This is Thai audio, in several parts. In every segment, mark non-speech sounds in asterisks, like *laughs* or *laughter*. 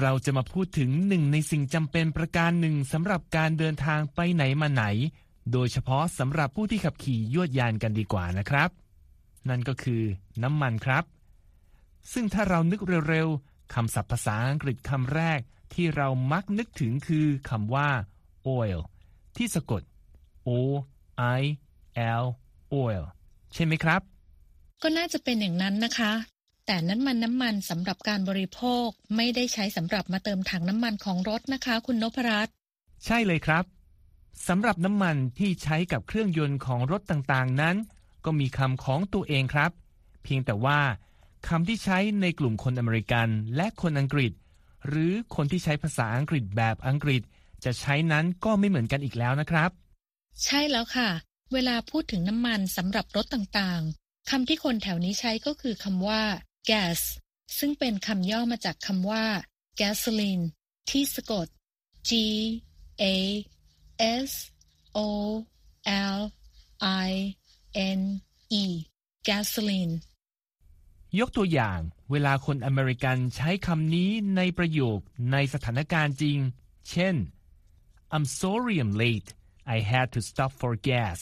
เราจะมาพูดถึงหนึ่งในสิ่งจำเป็นประการหนึ่งสำหรับการเดินทางไปไหนมาไหน โดยเฉพาะสำหรับผู้ที่ขับขี่ยวดยานกันดีกว่านะครับ นั่นก็คือน้ำมันครับ ซึ่งถ้าเรานึกเร็วๆคำศัพท์ภาษาอังกฤษคำแรกที่เรามักนึกถึงคือคำว่า oil ที่สะกด o i l oil ใช่ไหมครับ ก็น่าจะเป็นอย่างนั้นนะคะ แต่น้ำมันน้ำมันสำหรับการบริโภค ไม่ได้ใช้สำหรับมาเติมถังน้ำมันของรถนะคะ คุณนพรัตน์ใช่เลยครับสำหรับน้ำมันที่ใช้กับเครื่องยนต์ของรถต่างๆนั้น ก็มีคำของตัวเองครับ เพียงแต่ว่าคำที่ใช้ในกลุ่มคนอเมริกันและคนอังกฤษ หรือคนที่ใช้ภาษาอังกฤษแบบอังกฤษ จะใช้นั้นก็ไม่เหมือนกันอีกแล้วนะครับ ใช่แล้วค่ะ เวลาพูดถึงน้ำมันสำหรับรถต่างๆคำที่คนแถวนี้ใช้ก็คือคำว่า gas ซึ่งเป็นคำย่อมาจากคำว่า gasoline ที่สะกด G A S O L I N E gasoline ยกตัวอย่างเวลาคนอเมริกันใช้คำนี้ในประโยคในสถานการณ์จริง เช่น I'm sorry I'm late I had to stop for gas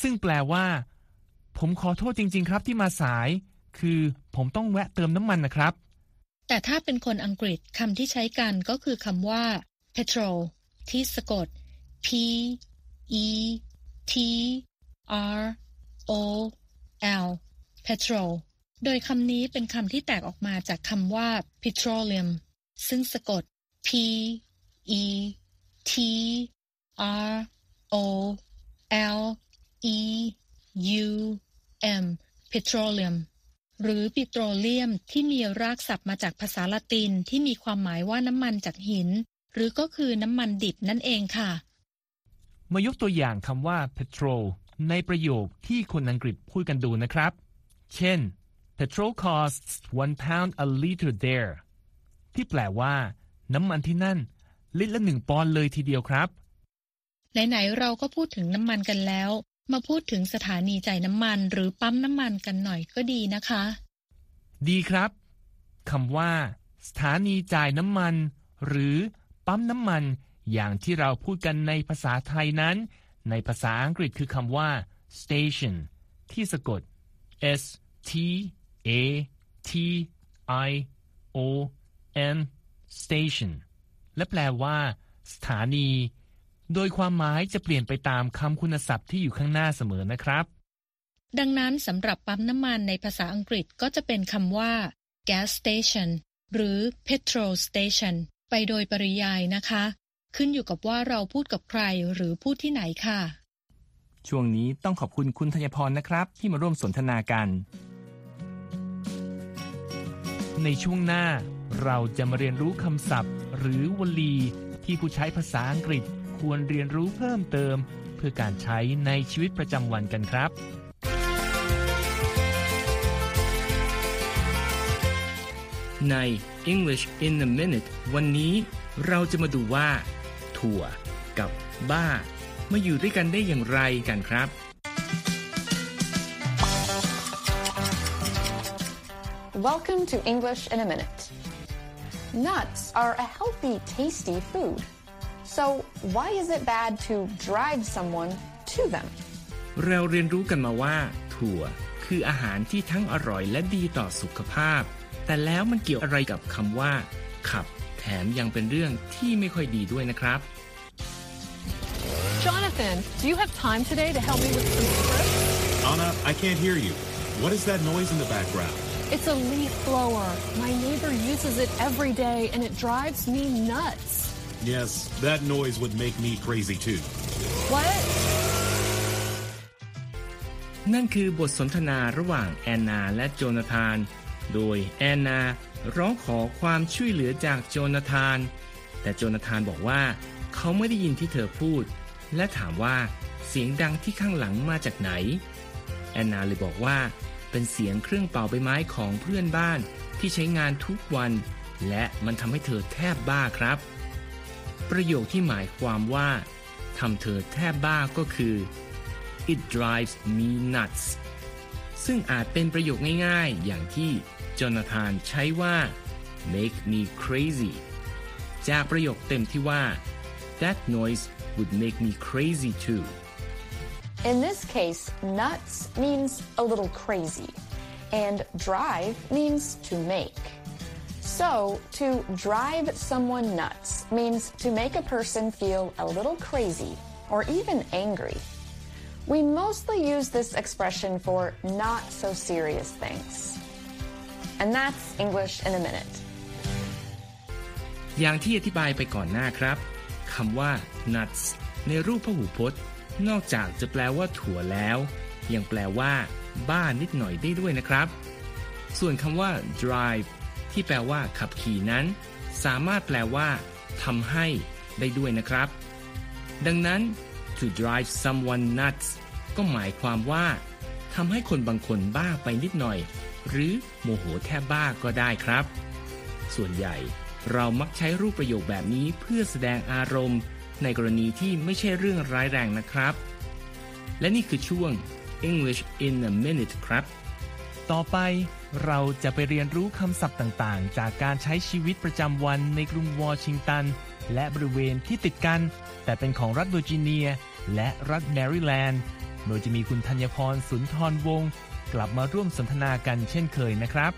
ซึ่งแปลว่า ผมขอโทษจริง ๆ ครับที่มาสาย คือผมต้องแวะเติมน้ำมันนะครับ แต่ถ้าเป็นคนอังกฤษคำที่ใช้กันก็คือคำว่า petrol ที่สะกด P E T R O L petrol โดยคำนี้เป็นคำที่แตกออกมาจากคำว่า petroleum ซึ่งสะกด P E T R O L E U M petroleum หรือปิโตรเลียมที่มีรากศัพท์มาจากภาษาละตินที่มีความหมายว่าน้ำมันจากหิน หรือก็คือน้ำมันดิบนั่นเองค่ะ มายกตัวอย่างคำว่า petrol ในประโยคที่คนอังกฤษพูดกันดูนะครับ เช่น petrol costs one pound a liter there ที่แปลว่า น้ำมันที่นั่น ลิตรละหนึ่งปอนด์เลยทีเดียวครับ ไหน ๆ เราก็พูดถึงน้ำมันกันแล้ว มาพูดถึงสถานีจ่ายน้ำมัน หรือปั๊มน้ำมันกันหน่อยก็ดีนะคะ ดีครับคำว่า สถานีจ่ายน้ำมัน หรือปั๊มน้ำมัน อย่างที่เราพูดกันในภาษาไทยนั้น ในภาษาอังกฤษคือคำว่า station ที่สะกด s t a t i o n station และแปลว่า สถานี โดยความหมายจะเปลี่ยนไปตามคำคุณศัพท์ที่อยู่ข้างหน้าเสมอนะครับ ดังนั้นสำหรับปั๊มน้ำมันในภาษาอังกฤษก็จะเป็นคำว่า gas station หรือ petrol station ไปโดยปริยายนะคะ ขึ้นอยู่กับว่าเราพูดกับใครหรือพูดที่ไหนค่ะ ช่วงนี้ต้องขอบคุณคุณธัญพรนะครับ ที่มาร่วมสนทนากัน ในช่วงหน้า เราจะมาเรียนรู้คำศัพท์ หรือวลีที่ผู้ใช้ภาษาอังกฤษ ควรเรียนรู้เพิ่มเติม เพื่อการใช้ในชีวิตประจำวันกันครับใน English in a minute วันนี้เราจะมาดูว่า ถั่วกับบ้า มาอยู่ด้วยกันได้อย่างไรกันครับ Welcome to English in a Minute. Nuts are a healthy, tasty food. So why is it bad to drive someone to them? เราเรียนรู้กันมาว่า ถั่ว คืออาหารที่ทั้งอร่อยและดีต่อสุขภาพ แต่แล้วมันเกี่ยวอะไรกับคำว่า ขับ แถมยังเป็นเรื่องที่ไม่ค่อยดีด้วยนะครับ Jonathan do you have time today to help me with some scripts Anna I can't hear you what is that noise in the background It's a leaf blower. My neighbor uses it every day and it drives me nuts. Yes, that noise would make me crazy too. What? นั่นคือบทสนทนาระหว่างแอนนาและโจนาธาน โดยแอนนาร้องขอความช่วยเหลือจากโจนาธาน แต่โจนาธานบอกว่าเขาไม่ได้ยินที่เธอพูด และถามว่าเสียงดังที่ข้างหลังมาจากไหน แอนนาเลยบอกว่า เป็นเสียงเครื่องเป่าใบไม้ของเพื่อนบ้านที่ใช้งานทุกวัน และมันทำให้เธอแทบบ้าครับ ประโยคที่หมายความว่าทำเธอแทบบ้าก็คือ it drives me nuts ซึ่งอาจเป็นประโยคง่ายๆ อย่างที่จอนาธานใช้ว่า make me crazy จากประโยคเต็มที่ว่า that noise would make me crazy too In this case, nuts means a little crazy, and drive means to make. So, to drive someone nuts means to make a person feel a little crazy or even angry. We mostly use this expression for not so serious things. And that's English in a minute. อย่างที่อธิบายไปก่อนหน้าครับคำว่า nuts ในรูปพหูพจน์ นอกจากจะแปลว่าถั่วแล้ว ยังแปลว่า บ้านิดหน่อยได้ด้วยนะครับ ส่วนคำว่า drive ที่แปลว่า ขับขี่นั้น สามารถแปลว่าทำให้ได้ด้วยนะครับ ดังนั้น to drive someone nuts ก็หมายความว่าทำให้คนบางคนบ้าไปนิดหน่อย หรือโมโหแทบบ้าก็ได้ครับ ส่วนใหญ่เรามักใช้รูปประโยคแบบนี้เพื่อแสดงอารมณ์ ในกรณีที่ไม่ใช่เรื่องร้ายแรงนะครับ และนี่คือช่วง English in a minute ครับ ต่อไป เราจะไปเรียนรู้คำศัพท์ต่างๆ จากการใช้ชีวิตประจำวันในกรุงวอชิงตัน และบริเวณที่ติดกัน แต่เป็นของรัฐเวอร์จิเนีย และรัฐแมริแลนด์ โดยจะมีคุณธัญพรสุนทรวงศ์กลับมาร่วมสนทนากันเช่นเคยนะครับ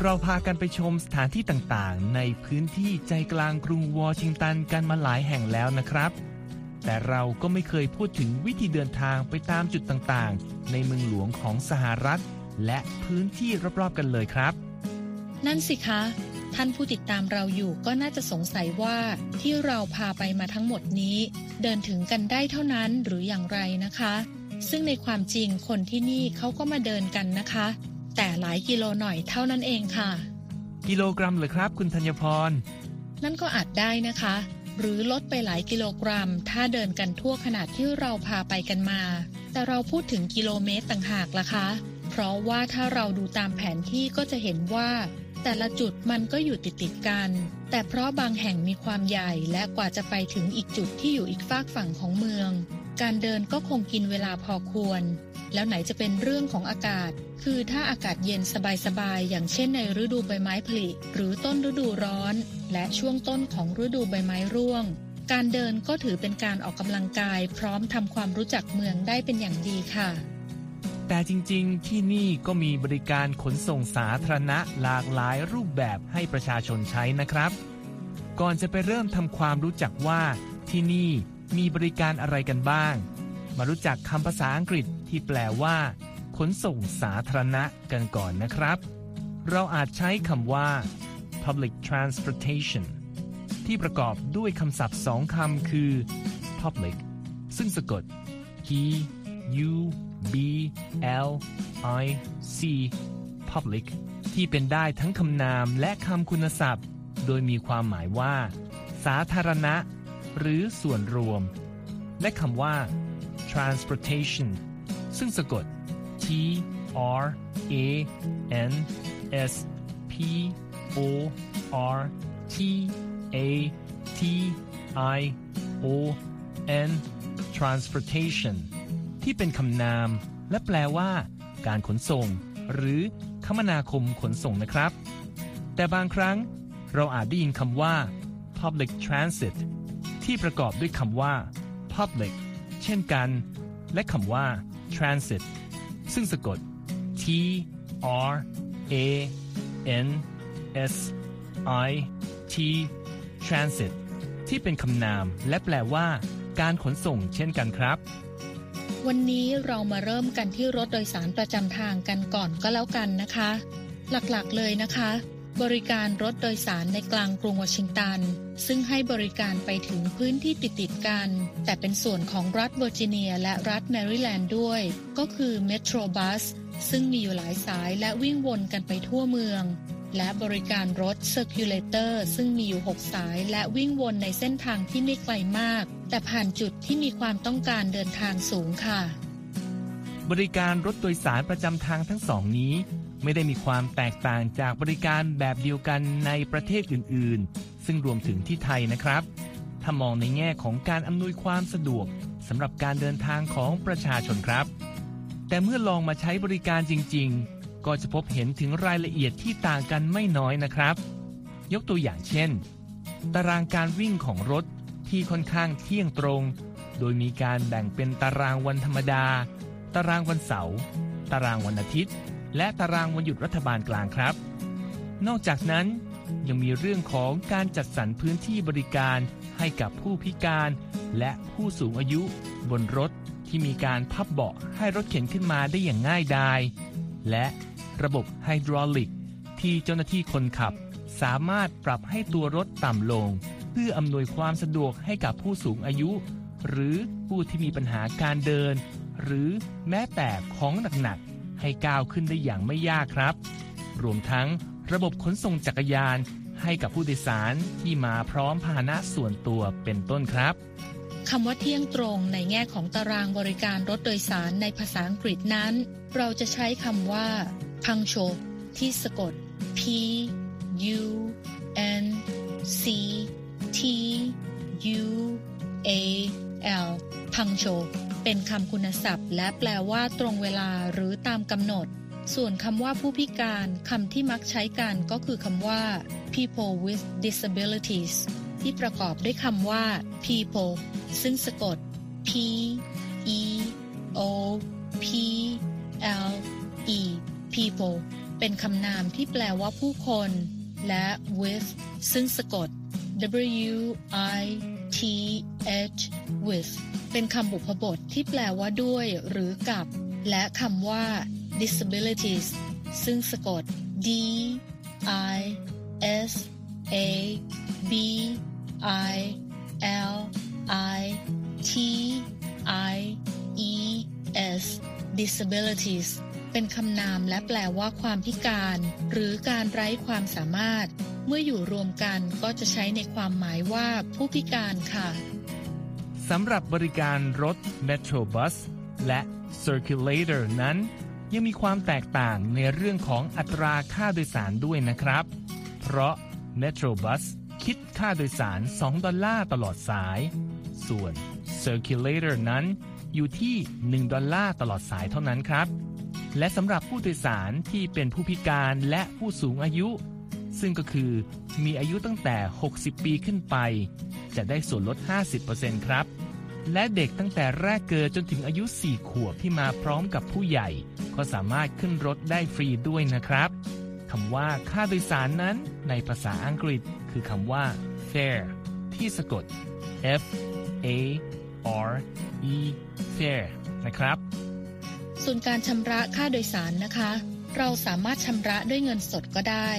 เราพากันไปชมสถานที่ต่างๆ ในพื้นที่ใจกลางกรุงวอชิงตันกันมาหลายแห่งแล้วนะครับ แต่เราก็ไม่เคยพูดถึงวิธีเดินทางไปตามจุดต่างๆ ในเมืองหลวงของสหรัฐ และพื้นที่รอบๆกันเลยครับ นั่นสิคะ ท่านผู้ติดตามเราอยู่ก็น่าจะสงสัยว่าที่เราพาไปมาทั้งหมดนี้ เดินถึงกันได้เท่านั้นหรืออย่างไรนะคะ ซึ่งในความจริงคนที่นี่เขาก็มาเดินกันนะคะ แต่หลายกิโลหน่อยเท่านั้นเองค่ะ กิโลกรัมเลยครับ คุณธัญพรนั่นก็อาจได้นะคะ หรือลดไปหลายกิโลกรัม ถ้าเดินกันทั่วขนาดที่เราพาไปกันมา แต่เราพูดถึงกิโลเมตรต่างหากล่ะคะ เพราะว่าถ้าเราดูตามแผนที่ก็จะเห็นว่า แต่ละจุดมันก็อยู่ติดติดกัน แต่เพราะบางแห่งมีความใหญ่และกว่าจะไปถึงอีกจุดที่อยู่อีกฝากฝั่งของเมือง การเดินก็คงกินเวลาพอควร แล้วไหนจะเป็นเรื่องของอากาศ คือถ้าอากาศเย็นสบายๆ อย่างเช่นในฤดูใบไม้ผลิ หรือต้นฤดูร้อน และช่วงต้นของฤดูใบไม้ร่วง การเดินก็ถือเป็นการออกกำลังกาย พร้อมทำความรู้จักเมืองได้เป็นอย่างดีค่ะ แต่จริงๆ ที่นี่ก็มีบริการขนส่งสาธารณะหลากหลายรูปแบบให้ประชาชนใช้นะครับ ก่อนจะไปเริ่มทำความรู้จักว่าที่นี่ มีบริการอะไรกันบ้าง มารู้จักคำภาษาอังกฤษที่แปลว่า ขนส่งสาธารณะกันก่อนนะครับ เราอาจใช้คำว่า public transportation ที่ประกอบด้วยคำศัพท์สองคำคือ public ซึ่งสะกด p u b l i c public ที่เป็นได้ทั้งคำนามและคำคุณศัพท์ โดยมีความหมายว่า สาธารณะ หรือส่วนรวม และคำว่า transportation ซึ่งสะกด t r a n s p o r t a t i o n transportation ที่เป็นคำนาม และแปลว่า การขนส่ง หรือคมนาคมขนส่งนะครับ แต่บางครั้งเราอาจได้ยินคำว่า public transit ที่ประกอบด้วยคำว่า public เช่นกัน และคำว่า transit ซึ่งสะกด t r a n s i t transit ที่เป็นคำนามและแปลว่า การขนส่งเช่นกันครับ วันนี้เรามาเริ่มกันที่รถโดยสารประจำทางกันก่อนก็แล้วกันนะคะ หลักๆเลยนะคะ บริการรถโดยสารในกลางกรุงวอชิงตัน ซึ่งให้บริการไปถึงพื้นที่ติดๆกัน แต่เป็นส่วนของรัฐเวอร์จิเนียและรัฐแมริแลนด์ด้วย ก็คือเมโทรบัสซึ่งมีอยู่หลายสายและวิ่งวนกันไปทั่วเมือง และบริการรถ Circulator ซึ่งมีอยู่ 6 สายและวิ่งวนในเส้นทางที่ไม่ไกลมาก แต่ผ่านจุดที่มีความต้องการเดินทางสูงค่ะ บริการรถโดยสารประจำทางทั้งสองนี้ ไม่ได้มีความแตกต่างจากบริการแบบเดียวกันในประเทศอื่นๆ ซึ่งรวมถึงที่ไทยนะครับ ถ้ามองในแง่ของการอำนวยความสะดวกสำหรับการเดินทางของประชาชนครับ แต่เมื่อลองมาใช้บริการจริง ๆ ก็จะพบเห็นถึงรายละเอียดที่ต่างกันไม่น้อยนะครับ ยกตัวอย่างเช่น ตารางการวิ่งของรถที่ค่อนข้างเที่ยงตรง โดยมีการแบ่งเป็นตารางวันธรรมดา ตารางวันเสาร์ ตารางวันอาทิตย์ และตารางวันหยุดรัฐบาลกลางครับ นอกจากนั้นยังมีเรื่องของการจัดสรรพื้นที่บริการให้กับผู้พิการ และผู้สูงอายุ บนรถที่มีการพับเบาะให้รถเข็นขึ้นมาได้อย่างง่ายดาย และระบบไฮดรอลิก ที่เจ้าหน้าที่คนขับ สามารถปรับให้ตัวรถต่ำลง เพื่ออำนวยความสะดวกให้กับผู้สูงอายุ หรือผู้ที่มีปัญหาการเดิน หรือแม้แต่ของหนักๆ ให้ก้าวขึ้นได้อย่างไม่ยากครับ รวมทั้งระบบขนส่งจักรยานให้กับผู้โดยสารที่มาพร้อมพาหนะส่วนตัวเป็นต้นครับคำว่าเที่ยงตรงในแง่ของตารางบริการรถโดยสารในภาษาอังกฤษนั้น เราจะใช้คำว่า punctual ที่สะกด p u n c t u a l punctual เป็นคำคุณศัพท์ และแปลว่าตรงเวลาหรือตามกำหนด ส่วนคำว่าผู้พิการคำที่มักใช้กันก็คือคำว่า people with disabilities ที่ประกอบด้วยคำว่า people ซึ่งสะกด p e o p l e people เป็นคำนามที่แปลว่าผู้คน และ with ซึ่งสะกด w i t h with เป็นคำบุพบทที่แปลว่าด้วย หรือกับ และคำว่า disabilities ซึ่งสะกด d i s a b i l i t i e s disabilities เป็นคำนามและแปลว่าความพิการ หรือการไร้ความสามารถ เมื่ออยู่รวมกันก็จะใช้ในความหมายว่าผู้พิการค่ะสำหรับบริการรถ Metro Bus และ Circulator นั้น ยังมีความแตกต่างในเรื่องของอัตราค่าโดยสารด้วยนะครับ เพราะ Metro Bus คิดค่าโดยสาร 2 ดอลลาร์ตลอดสาย ส่วน Circulator นั้น อยู่ที่ 1 ดอลลาร์ตลอดสายเท่านั้นครับ และสำหรับผู้โดยสารที่เป็นผู้พิการและผู้สูงอายุ ซึ่งก็คือมีอายุตั้งแต่ 60 ปีขึ้นไป จะได้ส่วนลด 50%ครับ และเด็กตั้งแต่แรกเกิดจนถึงอายุ 4 ขวบที่มาพร้อมกับผู้ใหญ่ ก็สามารถขึ้นรถได้ฟรีด้วยนะครับคำว่าค่าโดยสารนั้น ในภาษาอังกฤษ คือคำว่า fare ที่สะกด f a r e fare นะครับ ส่วนการชำระค่าโดยสารนะคะ เราสามารถชำระด้วยเงินสดก็ได้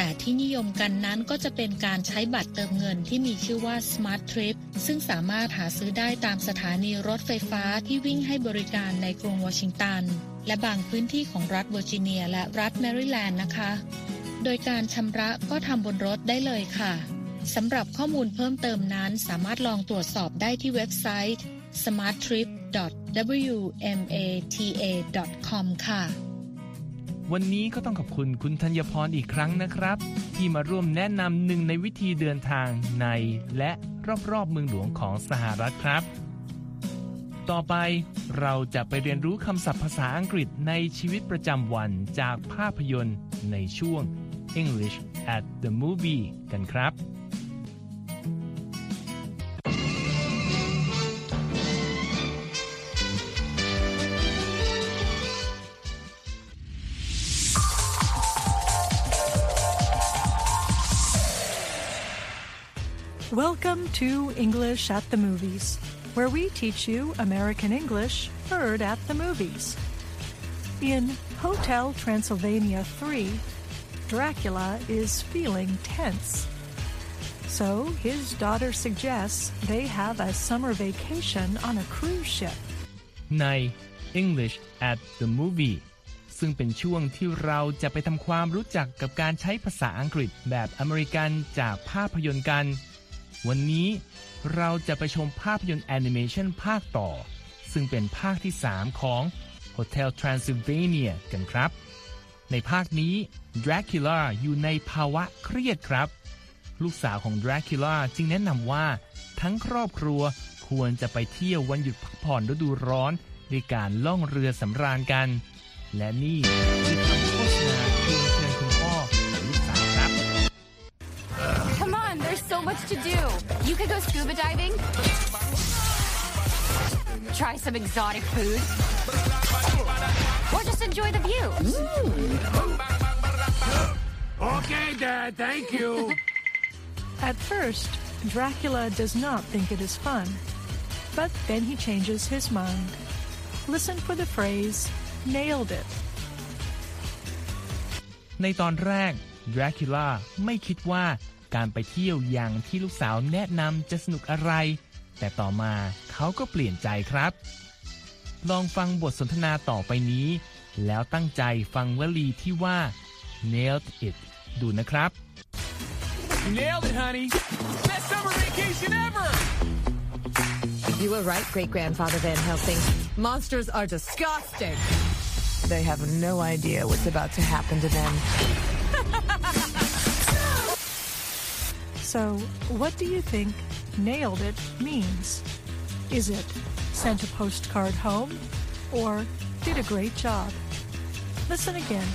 แต่ที่นิยมกันนั้นก็จะเป็นการใช้บัตรเติมเงินที่มีชื่อว่า Smart Trip ซึ่งสามารถหาซื้อได้ตามสถานีรถไฟฟ้าที่วิ่งให้บริการในกรุงวอชิงตัน และบางพื้นที่ของรัฐเวอร์จิเนียและรัฐแมริแลนด์นะคะ โดยการชำระก็ทำบนรถได้เลยค่ะสำหรับข้อมูลเพิ่มเติมนั้นสามารถลองตรวจสอบได้ที่เว็บไซต์ smarttrip.wmata.com ค่ะ วันนี้ก็ต้องขอบคุณคุณธัญพรอีกครั้งนะครับ ที่มาร่วมแนะนำหนึ่งในวิธีเดินทางในและรอบๆเมืองหลวงของสหรัฐครับ ต่อไปเราจะไปเรียนรู้คำศัพท์ภาษาอังกฤษในชีวิตประจำวันจากภาพยนตร์ในช่วง English at the Movie กันครับ Welcome to English at the Movies, where we teach you American English heard at the movies. In Hotel Transylvania 3, Dracula is feeling tense. So his daughter suggests they have a summer vacation on a cruise ship. ใน English at the movie ซึ่งเป็นช่วงที่เราจะไปทำความรู้จักกับการใช้ภาษาอังกฤษแบบอเมริกันจากภาพยนตร์กัน วันนี้เราจะไปชมภาพยนตร์แอนิเมชันภาคต่อ ซึ่งเป็นภาคที่ 3 ของ Hotel Transylvania กันครับ ในภาคนี้ Dracula อยู่ในภาวะเครียดครับ ลูกสาวของ Dracula จึงแนะนำว่า ทั้งครอบครัวควรจะไปเที่ยววันหยุดพักผ่อนฤดูร้อนด้วยการล่องเรือสำราญกัน และนี่คือ so much to do. You could go scuba diving, try some exotic food, or just enjoy the view. Okay, Dad, thank you. *laughs* At first, Dracula does not think it is fun, but then he changes his mind. Listen for the phrase, nailed it. ในตอนแรก Dracula ไม่คิดว่า การไปเที่ยวอย่างที่ลูกสาวแนะนำจะสนุกอะไร แต่ต่อมาเขาก็เปลี่ยนใจครับ ลองฟังบทสนทนาต่อไปนี้ แล้วตั้งใจฟังวลีที่ว่า nailed it ดูนะครับ Nailed it, honey. Best summer vacation ever. You were right, great grandfather Van Helsing. Monsters are disgusting. They have no idea what's about to happen to them. So, what do you think nailed it means? Is it sent a postcard home or did a great job? Listen again.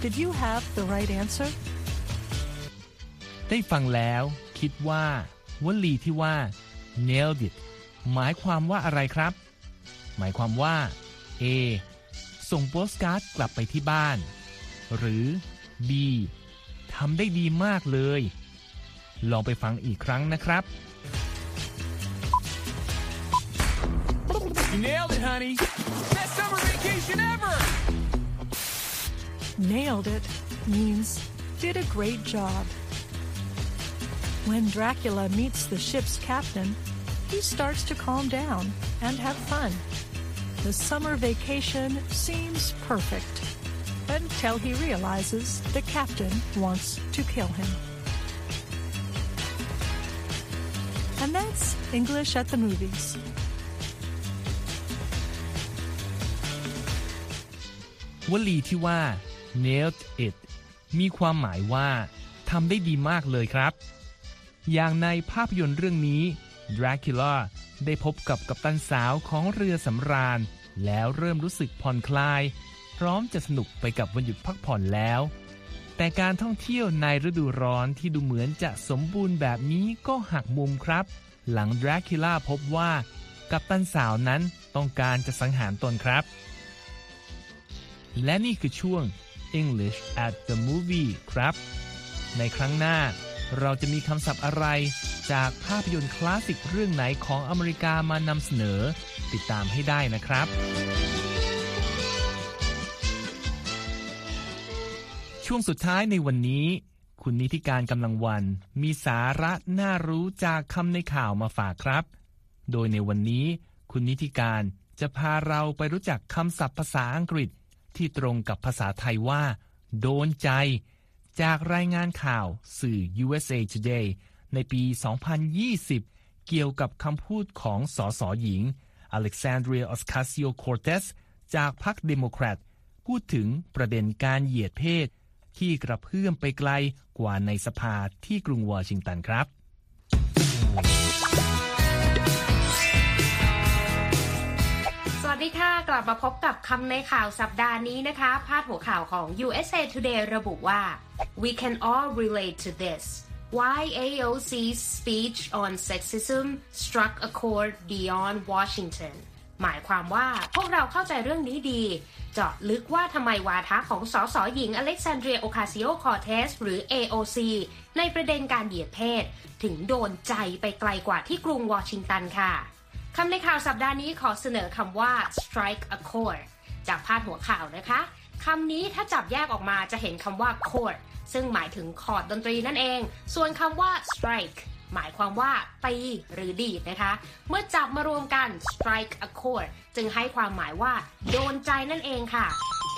Did you have the right answer? ได้ฟังแล้วคิดว่าวลีที่ว่า nailed it หมายความว่าอะไรครับ หมายความว่า A ส่งโปสการ์ดกลับไปที่บ้าน หรือ B ทำได้ดีมากเลย ลองไปฟังอีกครั้งนะครับ You nailed it, honey. Best summer vacation ever. Nailed it means did a great job. When Dracula meets the ship's captain, he starts to calm down and have fun. The summer vacation seems perfect until he realizes the captain wants to kill him. And that's English at the movies. วลีที่ว่า nailed it มีความหมายว่าทำได้ดีมากเลยครับ อย่างในภาพยนตร์เรื่องนี้ Dracula ได้พบกับกัปตันสาวของเรือสำราญ แล้วเริ่มรู้สึกผ่อนคลาย พร้อมจะสนุกไปกับวันหยุดพักผ่อนแล้ว แต่การท่องเที่ยวในฤดูร้อนที่ดูเหมือนจะสมบูรณ์แบบนี้ก็หักมุมครับ หลัง Dracula พบว่า กัปตันสาวนั้นต้องการจะสังหารตนครับ และนี่คือช่วง English at the movie ครับ ในครั้งหน้าเราจะมีคำศัพท์อะไร จากภาพยนตร์คลาสสิกเรื่องไหนของอเมริกามานำเสนอ ติดตามให้ได้นะครับ ช่วงสุดท้ายในวันนี้ คุณนิติการกำลังวัน มีสาระน่ารู้จากคำในข่าวมาฝากครับ โดยในวันนี้ คุณนิติการจะพาเราไปรู้จักคำศัพท์ภาษาอังกฤษ ที่ตรงกับภาษาไทยว่า โดนใจ จากรายงานข่าวสื่อ USA Today ในปี 2020 เกี่ยวกับคำพูดของสอสอหญิง Alexandria Ocasio-Cortez จากพรรคเดโมแครต พูดถึงประเด็นการเหยียดเพศ ที่กระเพื่อมไปไกลกว่าในสภาที่กรุงวอชิงตันครับ สวัสดีค่ะ กลับมาพบกับคำในข่าวสัปดาห์นี้นะคะ พาดหัวข่าวของ USA Today ระบุว่า we can all relate to this why AOC's speech on sexism struck a chord beyond Washington หมายความว่าพวกเราเข้าใจเรื่องนี้ดี เจาะลึกว่าทำไมวาทะของสสหญิง Alexandria Ocasio-Cortez หรือ AOC ในประเด็นการเหยียดเพศ ถึงโดนใจไปไกลกว่าที่กรุงวอชิงตันค่ะคำในข่าวสัปดาห์นี้ขอเสนอคำว่า strike a chord จากพาดหัวข่าวนะคะคำนี้ถ้าจับแยกออกมาจะเห็นคำว่า chord ซึ่งหมายถึงคอร์ดดนตรีนั่นเอง ส่วนคำว่า strike หมายความว่าตีหรือดีดนะคะ เมื่อจับมารวมกัน strike a chord จึงให้ความหมายว่า โดนใจนั่นเองค่ะ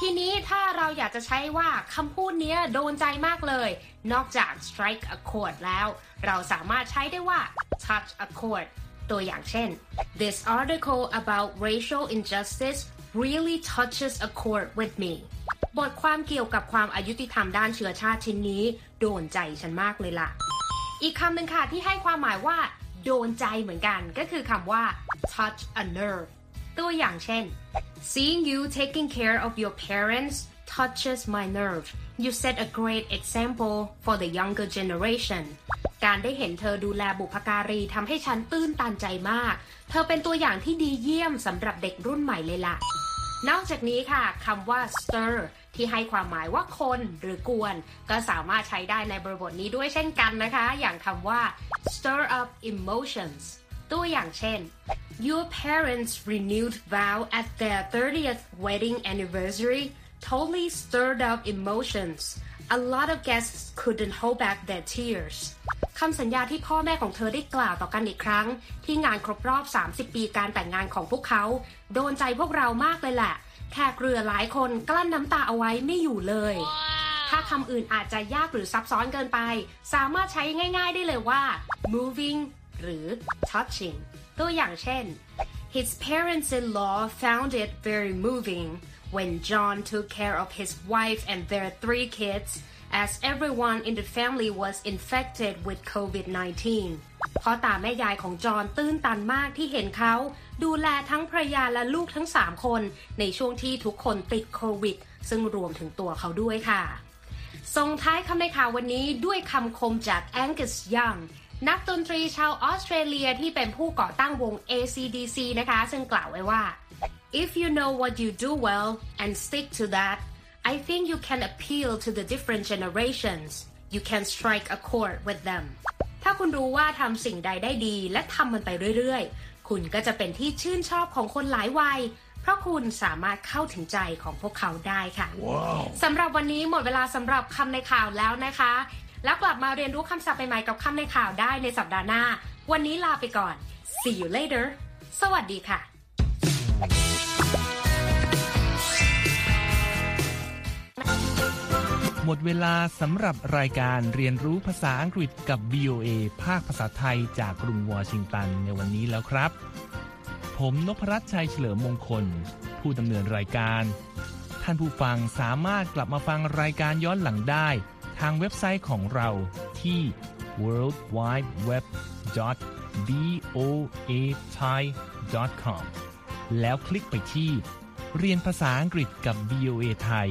ทีนี้ถ้าเราอยากจะใช้ว่าคำพูดนี้โดนใจมากเลย นอกจาก strike a chord แล้ว เราสามารถใช้ได้ว่า touch a chord ตัวอย่างเช่น This article about racial injustice really touches a chord with me บทความเกี่ยวกับความอายุติธรรมด้านเชื้อชาติชิ้นนี้ โดนใจฉันมากเลยล่ะ อีกคำหนึ่งค่ะที่ให้ความหมายว่า โดนใจเหมือนกัน ก็คือคำว่า touch a nerve ตัวอย่างเช่น seeing you taking care of your parents touches my nerve you set a great example for the younger generation การได้เห็นเธอดูแลบุพการีทำให้ฉันตื้นตันใจมาก เธอเป็นตัวอย่างที่ดีเยี่ยมสำหรับเด็กรุ่นใหม่เลยล่ะ นอกจากนี้ค่ะคำว่า stir ที่ให้ความหมายว่าคนหรือกวน ก็สามารถใช้ได้ในบริบทนี้ด้วยเช่นกันนะคะ อย่างคำว่า stir up emotions ตัวอย่างเช่น Your parents renewed vow at their 30th wedding anniversary totally stirred up emotions a lot of guests couldn't hold back their tears คำสัญญาที่พ่อแม่ของเธอได้กล่าวต่อกันอีกครั้ง ที่งานครบรอบ 30 ปีการแต่งงานของพวกเขา โดนใจพวกเรามากเลยแหละ แขกเรือหลายคนกลั้นน้ำตาเอาไว้ไม่อยู่เลย ถ้าคำอื่นอาจจะยากหรือซับซ้อนเกินไป สามารถใช้ง่าย ๆได้เลยว่า moving หรือ touching ตัวอย่างเช่น His parents-in-law found it very moving when John took care of his wife and their three kids as everyone in the family was infected with COVID-19 พ่อตาแม่ยายของจอห์นตื้นตันมากที่เห็นเขา ดูแลทั้งภรรยาและลูกทั้ง 3 คน ในช่วงที่ทุกคนติดโควิด ซึ่งรวมถึงตัวเขาด้วยค่ะ ส่งท้ายคำในข่าววันนี้ด้วยคำคมจากแองกัสยังนักดนตรีชาวออสเตรเลียที่เป็นผู้ก่อตั้งวง ACDC นะคะ ซึ่งกล่าวไว้ว่า if you know what you do well and stick to that I think you can appeal to the different generations you can strike a chord with them ถ้าคุณรู้ว่าทำสิ่งใดได้ดีและทำมันไปเรื่อย คุณก็จะเป็นที่ชื่นชอบของคนหลายวัย เพราะคุณสามารถเข้าถึงใจของพวกเขาได้ค่ะ wow. สำหรับวันนี้หมดเวลาสำหรับคำในข่าวแล้วนะคะ แล้วกลับมาเรียนรู้คำศัพท์ใหม่ๆกับคำในข่าวได้ในสัปดาห์หน้า วันนี้ลาไปก่อน see you later สวัสดีค่ะ หมดเวลาสำหรับรายการเรียนรู้ภาษาอังกฤษกับ VOA ภาคภาษาไทยจากกรุงวอชิงตันในวันนี้แล้วครับ ผมนพรัตน์ชัยเฉลิมมงคล ผู้ดำเนินรายการ ท่านผู้ฟังสามารถกลับมาฟังรายการย้อนหลังได้ ทางเว็บไซต์ของเราที่ world wide web voa thai com แล้วคลิกไปที่ เรียนภาษาอังกฤษกับ VOA ไทย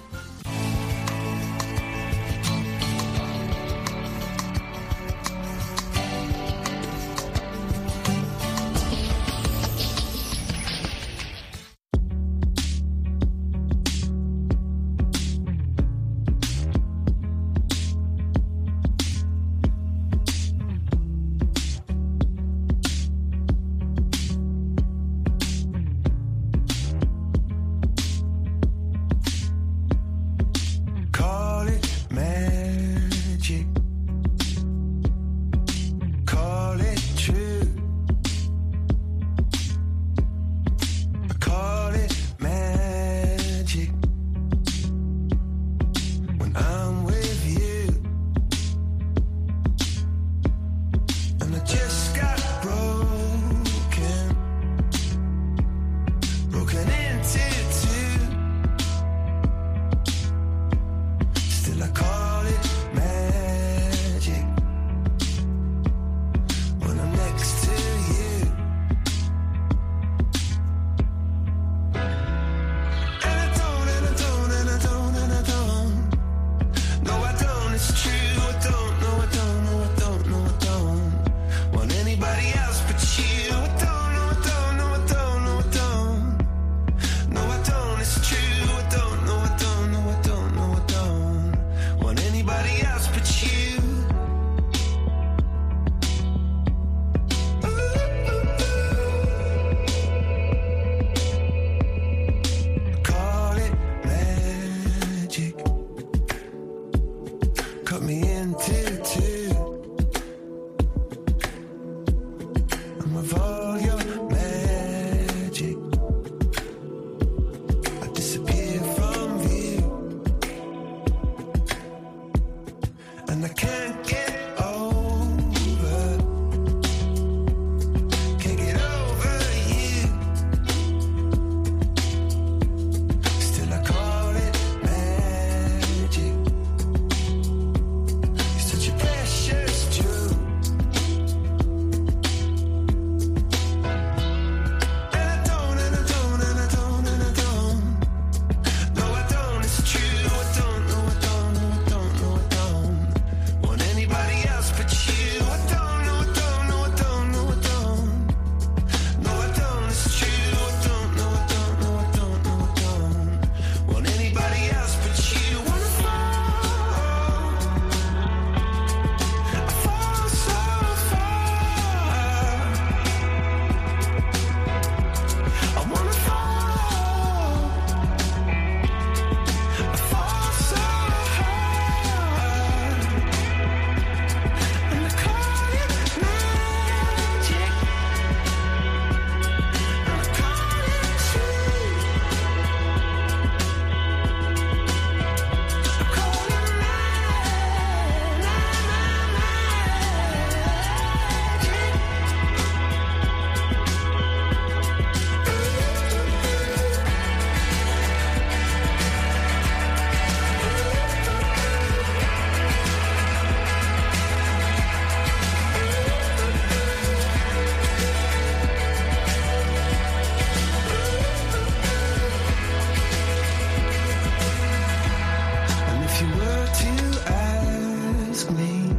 me.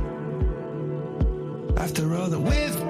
After all that we've